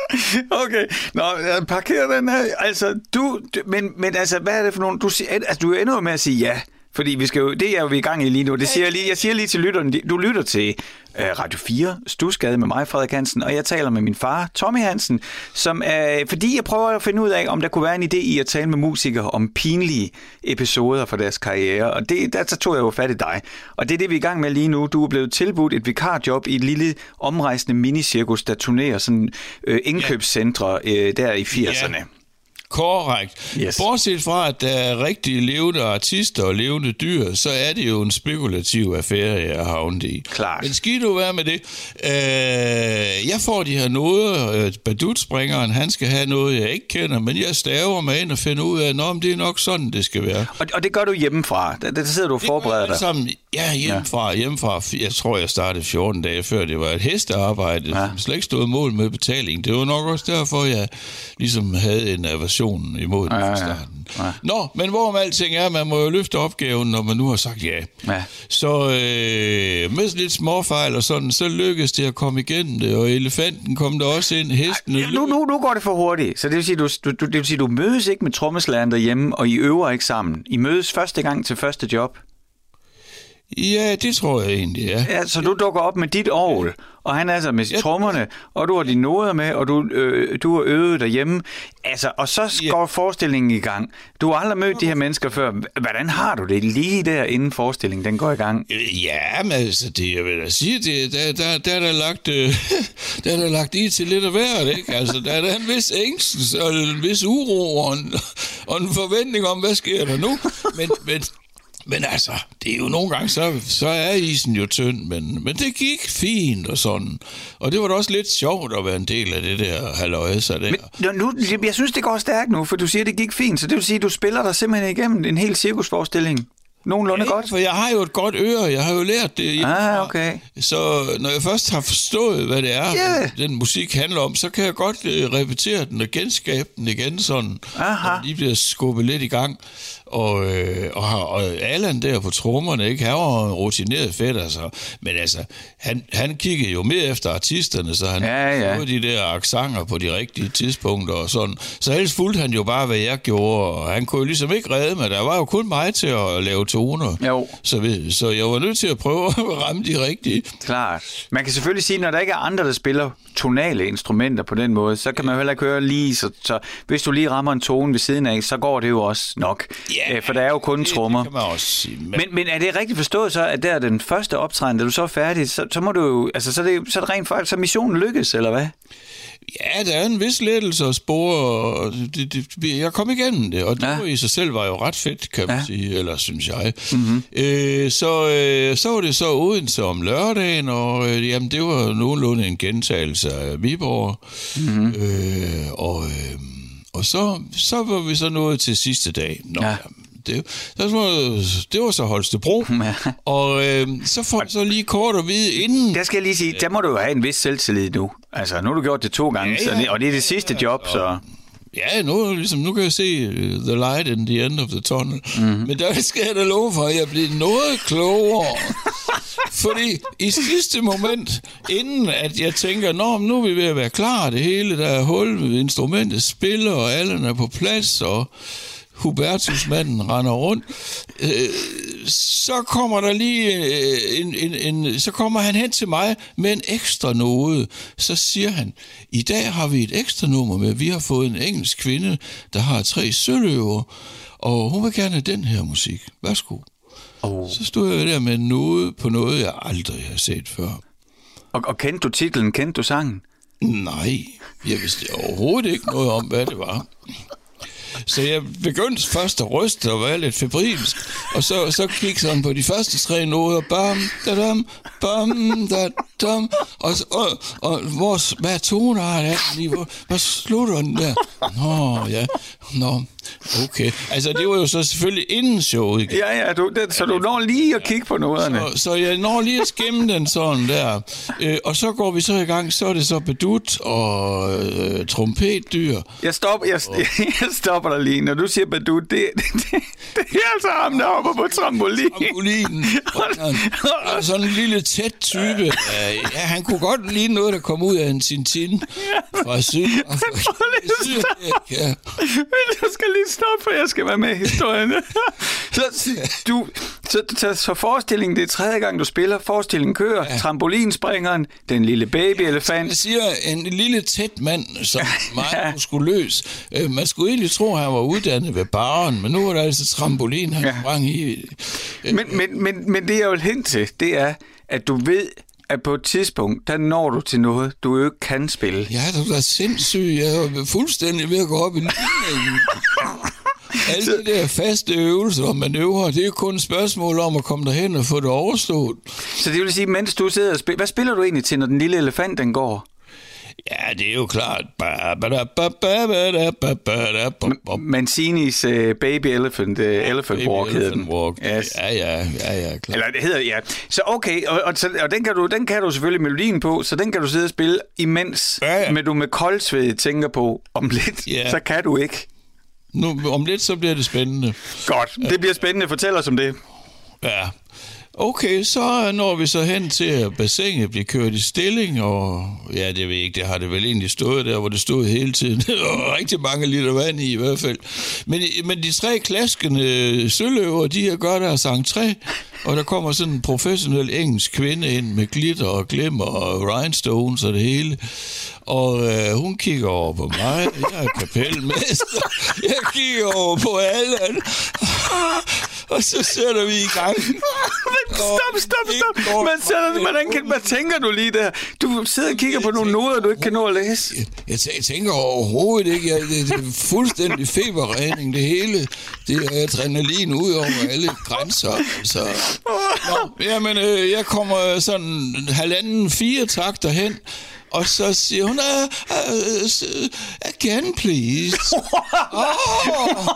[SPEAKER 2] Okay, nå, jeg parkerer den her. Altså, du, men, men altså, hvad er det for nogen? Du, altså, du ender med at sige ja. Fordi vi skal jo, det er jo vi i gang i lige nu. Det siger jeg, lige, jeg siger lige til lytteren, du lytter til uh, Radio 4, Stusgade med mig, Frederik Hansen, og jeg taler med min far, Tommy Hansen, som er, fordi jeg prøver at finde ud af, om der kunne være en idé i at tale med musikere om pinlige episoder fra deres karriere. Og det, der så tog jeg jo fat i dig. Og det er det, vi er i gang med lige nu. Du er blevet tilbudt et vikarjob i et lille omrejsende minicirkus, der turnerer sådan uh, indkøbscentre uh, der i 80'erne. Yeah.
[SPEAKER 3] Korrekt. Yes. Bortset fra, at der er rigtige levende artister og levende dyr, så er det jo en spekulativ affære, jeg har havnet i.
[SPEAKER 2] Klart.
[SPEAKER 3] Men skidt du være med det. Øh, jeg får de her noder. Øh, Badutspringeren, han skal have noget, jeg ikke kender, men jeg staver mig ind og finder ud af, at det er nok sådan, det skal være.
[SPEAKER 2] Og, og det gør du hjemmefra? Der, der sidder du og forbereder dig?
[SPEAKER 3] Sammen, ja, hjemmefra, ja. hjemmefra. Jeg tror, jeg startede 14 dage før. Det var et hestearbejde, ja. som slet ikke stod mål med betaling. Det var nok også derfor, jeg ligesom havde en aversion reaktionen imod den ja, fra starten. Ja, ja. Nå, men hvorom alting er, man må jo løfte opgaven, når man nu har sagt ja. ja. Så øh, med lidt småfejl og sådan, så lykkedes det at komme igennem det, og elefanten kom der også ind, hesten...
[SPEAKER 2] Ej, nu, nu, nu går det for hurtigt, så det vil sige, du, du, det vil sige, du mødes ikke med trommeslageren derhjemme, og I øver ikke sammen. I mødes første gang til første job.
[SPEAKER 3] Ja, det tror jeg egentlig, ja.
[SPEAKER 2] ja så du dukker op med dit ovl, og han er altså med ja. trommerne, og du har dine noder med, og du, øh, du har øvet derhjemme. Altså, og så går ja. forestillingen i gang. Du har aldrig mødt de her mennesker før. Hvordan har du det lige der, inden forestillingen den går i gang?
[SPEAKER 3] Øh, ja, men altså, det, jeg vil da sige, det, der, der, der, er der, lagt, øh, der er der lagt i til lidt af hvert, ikke? Altså, der er der en vis ængst og en vis uro og en, og en forventning om, hvad sker der nu? Men, men men altså, det er jo nogle gange, så, så er isen jo tynd, men, men det gik fint og sådan. Og det var da også lidt sjovt at være en del af det der halvøjse der.
[SPEAKER 2] Men nu, jeg synes, det går stærkt nu, for du siger, det gik fint, så det vil sige, at du spiller dig simpelthen igennem en hel cirkusforestilling nogenlunde
[SPEAKER 3] Ja,
[SPEAKER 2] godt?
[SPEAKER 3] for jeg har jo et godt øre, jeg har jo lært det.
[SPEAKER 2] Ah, okay.
[SPEAKER 3] Så når jeg først har forstået, hvad det er,
[SPEAKER 2] Ja.
[SPEAKER 3] den musik handler om, så kan jeg godt øh, repetere den og genskabe den igen sådan.
[SPEAKER 2] Aha.
[SPEAKER 3] Og lige bliver skubbet lidt i gang. Og, øh, og, har- og Allan der på trommerne, ikke? han var en rutineret fedt, altså. Men altså, han, han kiggede jo mere efter artisterne, så han
[SPEAKER 2] Ja, ja.
[SPEAKER 3] de der aksanger på de rigtige tidspunkter og sådan. Så ellers fulgte han jo bare, hvad jeg gjorde, og han kunne jo ligesom ikke redde mig. Der var jo kun mig til at lave toner.
[SPEAKER 2] Jo.
[SPEAKER 3] Så, vi, så jeg var nødt til at prøve at ramme de rigtige.
[SPEAKER 2] Klart. Man kan selvfølgelig sige, når der ikke er andre, der spiller tonale instrumenter på den måde, så kan man jo heller ikke høre lige, så, så hvis du lige rammer en tone ved siden af, så går det jo også nok. Øh, For der er jo kun
[SPEAKER 3] det,
[SPEAKER 2] trommer.
[SPEAKER 3] Det kan man også sige. Men,
[SPEAKER 2] Men, men er det rigtigt forstået så, at der er den første optræden, da du så er færdig, så, så må du jo, altså så er det, så er det rent faktisk, så missionen lykkes, eller hvad?
[SPEAKER 3] ja, der er en vis lettelse at spore, og det, det, jeg kom igennem det, og det
[SPEAKER 2] Ja.
[SPEAKER 3] ja. i sig selv var jo ret fedt, kan man
[SPEAKER 2] Ja.
[SPEAKER 3] ja. sige, eller synes jeg. Mm-hmm. Øh, så, øh, så var det så Odense om lørdagen, og øh, jamen, det var nogenlunde en gentagelse af Viborg. Mm-hmm. Øh, og øh, og så, så var vi så nået til sidste dag. Nå,
[SPEAKER 2] Ja.
[SPEAKER 3] ja. Det, det, var, det var så Holstebro,
[SPEAKER 2] Ja.
[SPEAKER 3] og øh, så får så lige kort at vide inden,
[SPEAKER 2] Der skal jeg lige sige, der må du jo have en vis selvtillid nu. Altså, nu har du gjort det to gange,
[SPEAKER 3] Ja, ja.
[SPEAKER 2] Så, og det er det sidste job, så...
[SPEAKER 3] Ja, nu, ligesom, nu kan jeg se uh, the light in the end of the tunnel.
[SPEAKER 2] Mhm.
[SPEAKER 3] Mm-hmm. Men der skal jeg da love for, at jeg bliver noget klogere. Fordi i sidste moment, inden at jeg tænker, Nå, nu er vi ved at være klar, det hele, der er hul, instrumentet spiller, og alle er på plads, og Hubertusmanden render rundt, øh, så kommer der lige øh, en, en, en, så kommer han hen til mig med en ekstra noget. Så siger han, i dag har vi et ekstra nummer med, vi har fået en engelsk kvinde, der har tre søløver, og hun vil gerne have den her musik. Værsgo.
[SPEAKER 2] Oh.
[SPEAKER 3] Så stod jeg der med noget på noget, jeg aldrig har set før.
[SPEAKER 2] Og, og kendte du titlen? Kendte du sangen?
[SPEAKER 3] Nej, jeg vidste overhovedet ikke noget om, hvad det var. Så jeg begyndte først at ryste og være lidt febrilsk, og så, så kiggede sådan på de første tre noder, bam, da dam, bam, da dam, og, og, og hvor, hvad toner er det? Hvor, hvad slutter den der? Nå, ja, nå, okay. Altså, det var jo så selvfølgelig inden showet igen.
[SPEAKER 2] Ja, ja, du, det, så du når lige at kigge på noderne.
[SPEAKER 3] Så, så jeg når lige at skimme den sådan der. Øh, og så går vi så i gang, så er det så bedut og øh, trompetdyr.
[SPEAKER 2] Jeg stopper, jeg, jeg stopper dig lige. Når du siger Badu, det, det, det, det er altså ham, der hopper på trampolin.
[SPEAKER 3] Trampolinen. Og sådan- og sådan en lille tæt type. Øh, Ja, han kunne godt lide noget, der kom ud af en Tintin fra syd. Ja.
[SPEAKER 2] Men jeg skal lige stoppe, for jeg skal være med i historien. så, du, så, så, så forestillingen, det er tredje gang, du spiller. Forestillingen kører. Ja. Trampolinspringeren, den lille babyelefant.
[SPEAKER 3] Jeg siger, en lille tæt mand, som meget muskuløs. Øh, Man skulle egentlig tro, at han var uddannet ved baren, men nu er der altså trampolin, han
[SPEAKER 2] Ja.
[SPEAKER 3] ja. sprang i.
[SPEAKER 2] Men, men, men, men det, jeg vil hen til, det er, at du ved, at på et tidspunkt, der når du til noget, du jo ikke kan spille.
[SPEAKER 3] Ja, du er sindssyg. Jeg er fuldstændig ved at gå op i. Alle de der faste øvelser og manøvrer, det er jo kun et spørgsmål om at komme derhen og få det overstået.
[SPEAKER 2] Så det vil sige, mens du sidder og spiller... Hvad spiller du egentlig til, når den lille elefant, den går?
[SPEAKER 3] Ja, det er jo klart. Ba,
[SPEAKER 2] Mancinis uh, Baby Elephant, uh, Elephant
[SPEAKER 3] Baby
[SPEAKER 2] Walk hedder den.
[SPEAKER 3] Elephant Walk.
[SPEAKER 2] Yes.
[SPEAKER 3] Ja, ja, ja, ja, klart.
[SPEAKER 2] Eller det hedder, ja. Så okay, og, og, så, og den, kan du, den kan du selvfølgelig melodien på, så den kan du sidde og spille imens,
[SPEAKER 3] Ja, ja.
[SPEAKER 2] men du med koldsved tænker på, om lidt,
[SPEAKER 3] Ja.
[SPEAKER 2] så kan du ikke.
[SPEAKER 3] Nu, om lidt, så bliver det spændende.
[SPEAKER 2] Godt, det bliver spændende. Fortæl os om det.
[SPEAKER 3] Ja. Okay, så når vi så hen til, at bassinet bliver kørt i stilling, og ja, det ved jeg ikke, det har det vel egentlig stået der, hvor det stod hele tiden. Der var rigtig mange liter vand i i hvert fald. Men, men de tre klaskende søløver, de har gør deres entré, og der kommer sådan en professionel engelsk kvinde ind med glitter og glimmer og rhinestones og det hele. Og øh, hun kigger over på mig, jeg er kapelmester, jeg kigger over på alle, og så sætter vi i gang.
[SPEAKER 2] Stop, stop, stop. Man sætter, hvordan, kan, hvad tænker du lige der? Du sidder og kigger på nogle noder, du ikke kan nå at læse.
[SPEAKER 3] Jeg tæ- tænker overhovedet ikke, at det, det er fuldstændig feberregning, det hele. Det er adrenalin ud over alle grænser. Altså. Nå, jamen, øh, jeg kommer sådan halvanden, fire takter hen, Og så siger hun, uh, uh, again, please.
[SPEAKER 2] oh.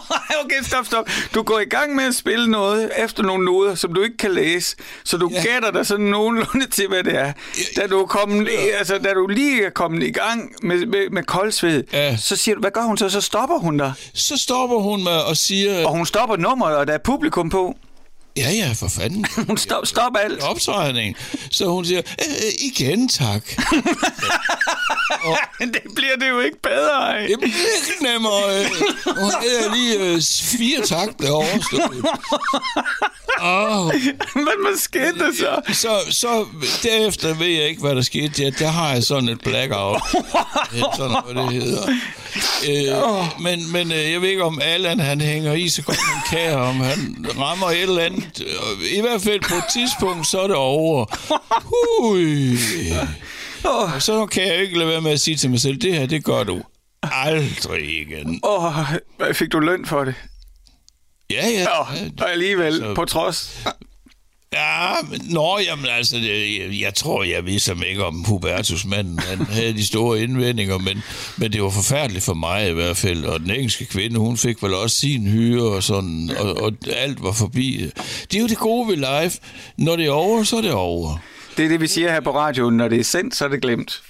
[SPEAKER 2] okay, stop, stop. Du går i gang med at spille noget efter nogle noder, som du ikke kan læse, så du ja. gætter dig sådan nogenlunde til, hvad det er. Da du, er kommet, altså, da du lige er kommet i gang med, med, med koldsved, ja. så siger du, hvad gør hun så? Så stopper hun dig.
[SPEAKER 3] Så stopper hun mig og siger...
[SPEAKER 2] Og hun stopper nummeret, og der er publikum på.
[SPEAKER 3] Ja, ja, for fanden.
[SPEAKER 2] hun stop, stop alt.
[SPEAKER 3] Optrædning. Så hun siger, øh, igen tak.
[SPEAKER 2] og, det bliver det jo ikke bedre af.
[SPEAKER 3] Det bliver ikke nemmere. Hun er lige øh, fire tak, der overstået.
[SPEAKER 2] Oh. Men hvad skete der så?
[SPEAKER 3] så? Så derefter ved jeg ikke, hvad der skete. Ja, der har jeg sådan et blackout. sådan noget, det hedder. Øh. Men, men øh, jeg ved ikke, om Allan han hænger i, så kommer en kære, om han rammer et eller andet. I hvert fald på et tidspunkt, så er det over. Hui. Og så kan jeg ikke lade være med at sige til mig selv, det her, det gør du aldrig igen.
[SPEAKER 2] Åh, oh, fik du løn for det?
[SPEAKER 3] Ja, ja.
[SPEAKER 2] Oh, og alligevel, så, på trods.
[SPEAKER 3] Ja, men, nå, jamen altså, jeg, jeg tror, jeg viser mig ikke om Hubertus manden. Han havde de store indvendinger, men, men det var forfærdeligt for mig i hvert fald. Og den engelske kvinde, hun fik vel også sin hyre og sådan, og, og alt var forbi. Det er jo det gode ved live. Når det er over, så er det over.
[SPEAKER 2] Det er det, vi siger her på radioen. Når det er sendt, så er det glemt.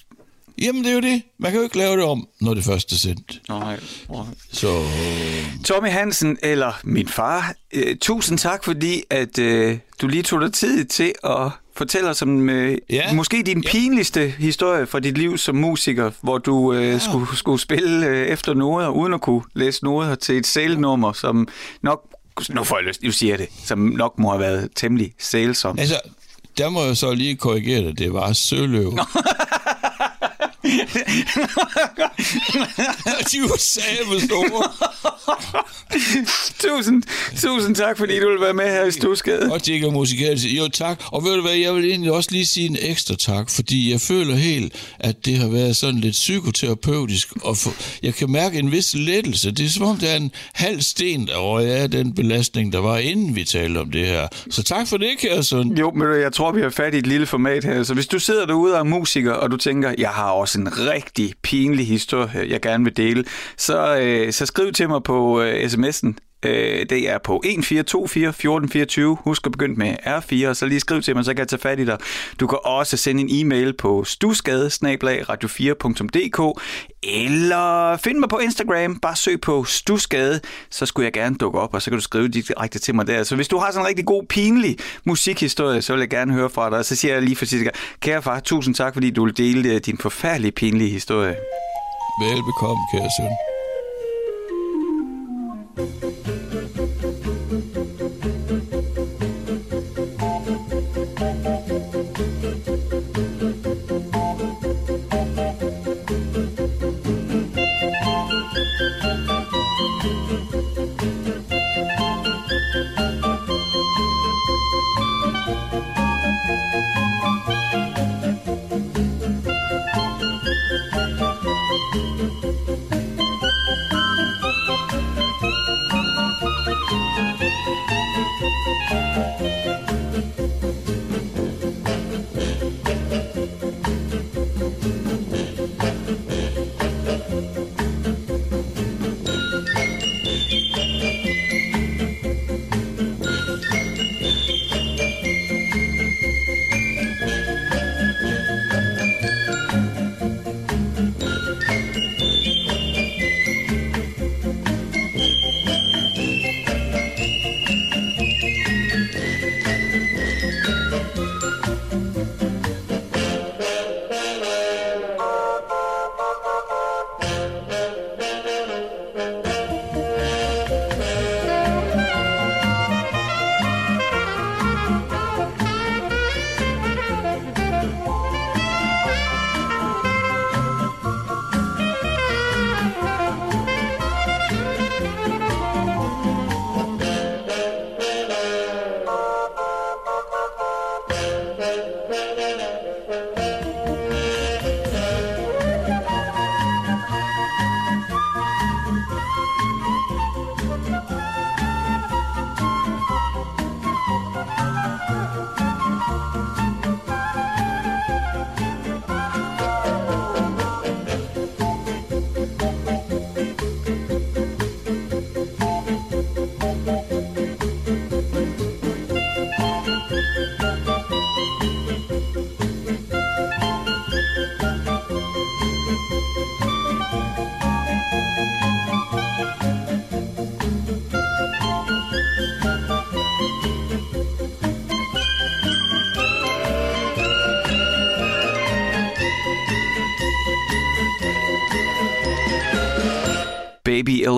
[SPEAKER 3] Jamen, det er jo det. Man kan jo ikke lave det om, når det først er sendt.
[SPEAKER 2] Nej.
[SPEAKER 3] Så...
[SPEAKER 2] Tommy Hansen, eller min far, øh, tusind tak, fordi at øh, du lige tog dig tid til at fortælle os om øh, ja. måske din ja. pinligste historie fra dit liv som musiker, hvor du øh, ja. skulle, skulle spille øh, efter noder, uden at kunne læse noder til et sælnummer, som nok, nu får jeg lyst, du siger det, som nok må have været temmelig sælsom.
[SPEAKER 3] Altså, der må jeg så lige korrigere det. Det var søløv. de var samme store.
[SPEAKER 2] tusind, tusind tak, fordi du vil være med her i Stusgade.
[SPEAKER 3] Og det er musikalt. Jo, tak. Og ved du hvad, jeg vil egentlig også lige sige en ekstra tak, fordi jeg føler helt, at det har været sådan lidt psykoterapeutisk, og for, jeg kan mærke en vis lettelse. Det er som om, der er en halv sten derovre af den belastning, der var, inden vi talte om det her. Så tak for det, kære søn.
[SPEAKER 2] Jo, men jeg tror, vi har fat i et lille format her. Så hvis du sidder derude og er musiker, og du tænker, jeg har også en rigtig pinlig historie, jeg gerne vil dele, så, øh, så skriv til mig på øh, sms'en. Øh, det er på 1424 1424. Husk at begynde med R4, og så lige skriv til mig, så kan jeg tage fat i dig. Du kan også sende en e-mail på stusgade radio4.dk eller find mig på Instagram. Bare søg på stusgade, så skulle jeg gerne dukke op, og så kan du skrive direkte til mig der. Så hvis du har sådan en rigtig god, pinlig musikhistorie, så vil jeg gerne høre fra dig. Så siger jeg lige for sidste gang, kære far, tusind tak, fordi du vil dele øh, din forfærdelige, pinlige historie.
[SPEAKER 3] Velbekomme, kære søn.
[SPEAKER 2] Baby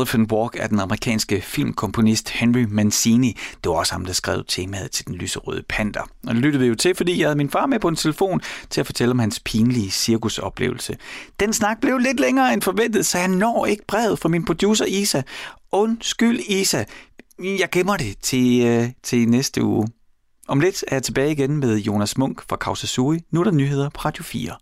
[SPEAKER 2] Elephant Walk af den amerikanske filmkomponist Henry Mancini. Det var også ham, der skrev temaet til Den lyserøde panter. Og det lyttede vi jo til, fordi jeg havde min far med på en telefon til at fortælle om hans pinlige cirkusoplevelse. Den snak blev lidt længere end forventet, så jeg når ikke brevet fra min producer Isa. Undskyld Isa, jeg gemmer det til, øh, til næste uge. Om lidt er jeg tilbage igen med Jonas Munk fra Kausasui. Nu er der nyheder på Radio 4.